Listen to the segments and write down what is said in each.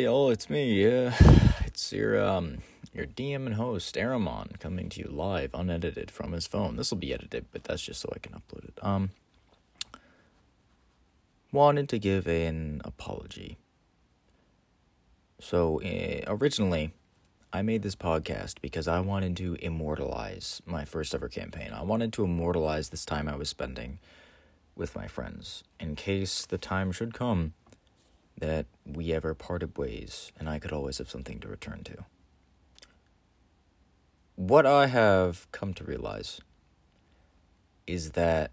Y'all, it's me. Uh, it's your um your DM and host Aramon coming to you live, unedited from his phone. This will be edited, but that's just so I can upload it. Um, wanted to give an apology. So uh, originally, I made this podcast because I wanted to immortalize my first ever campaign. I wanted to immortalize this time I was spending with my friends in case the time should come that we ever parted ways and I could always have something to return to. What I have come to realize is that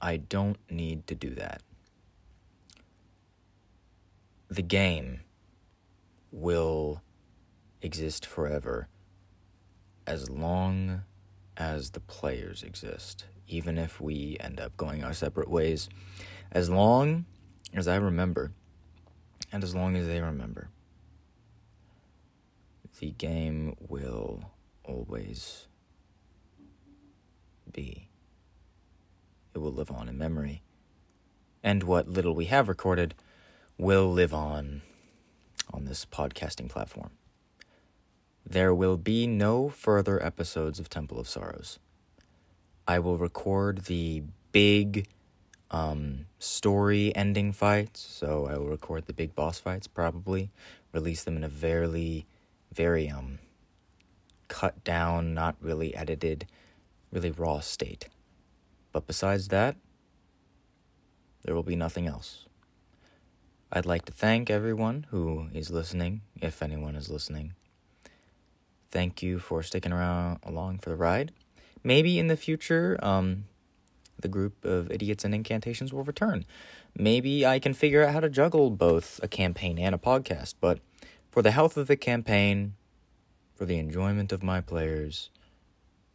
I don't need to do that. The game will exist forever as long as the players exist, even if we end up going our separate ways. As long as I remember, and as long as they remember, the game will always be. It will live on in memory. And what little we have recorded will live on on this podcasting platform. There will be no further episodes of Temple of Sorrows. I will record the big um, story ending fights. So I will record the big boss fights probably, release them in a very, very um, cut down, not really edited, really raw state. But besides that, there will be nothing else. I'd like to thank everyone who is listening, if anyone is listening. Thank you for sticking around along for the ride. Maybe in the future, um, the group of idiots and incantations will return. Maybe I can figure out how to juggle both a campaign and a podcast, but for the health of the campaign, for the enjoyment of my players,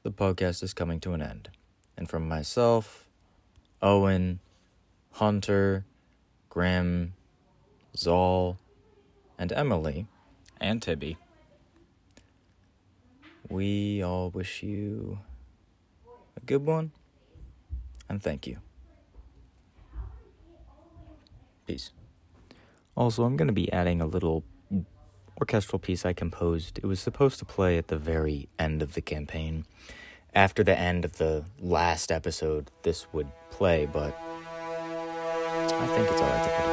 the podcast is coming to an end. And from myself, Owen, Hunter, Grim, Zal, and Emily, and Tibby, we all wish you a good one and thank you. Peace. Also, I'm going to be adding a little orchestral piece I composed. It was supposed to play at the very end of the campaign. After the end of the last episode, this would play, but I think it's alright to put it.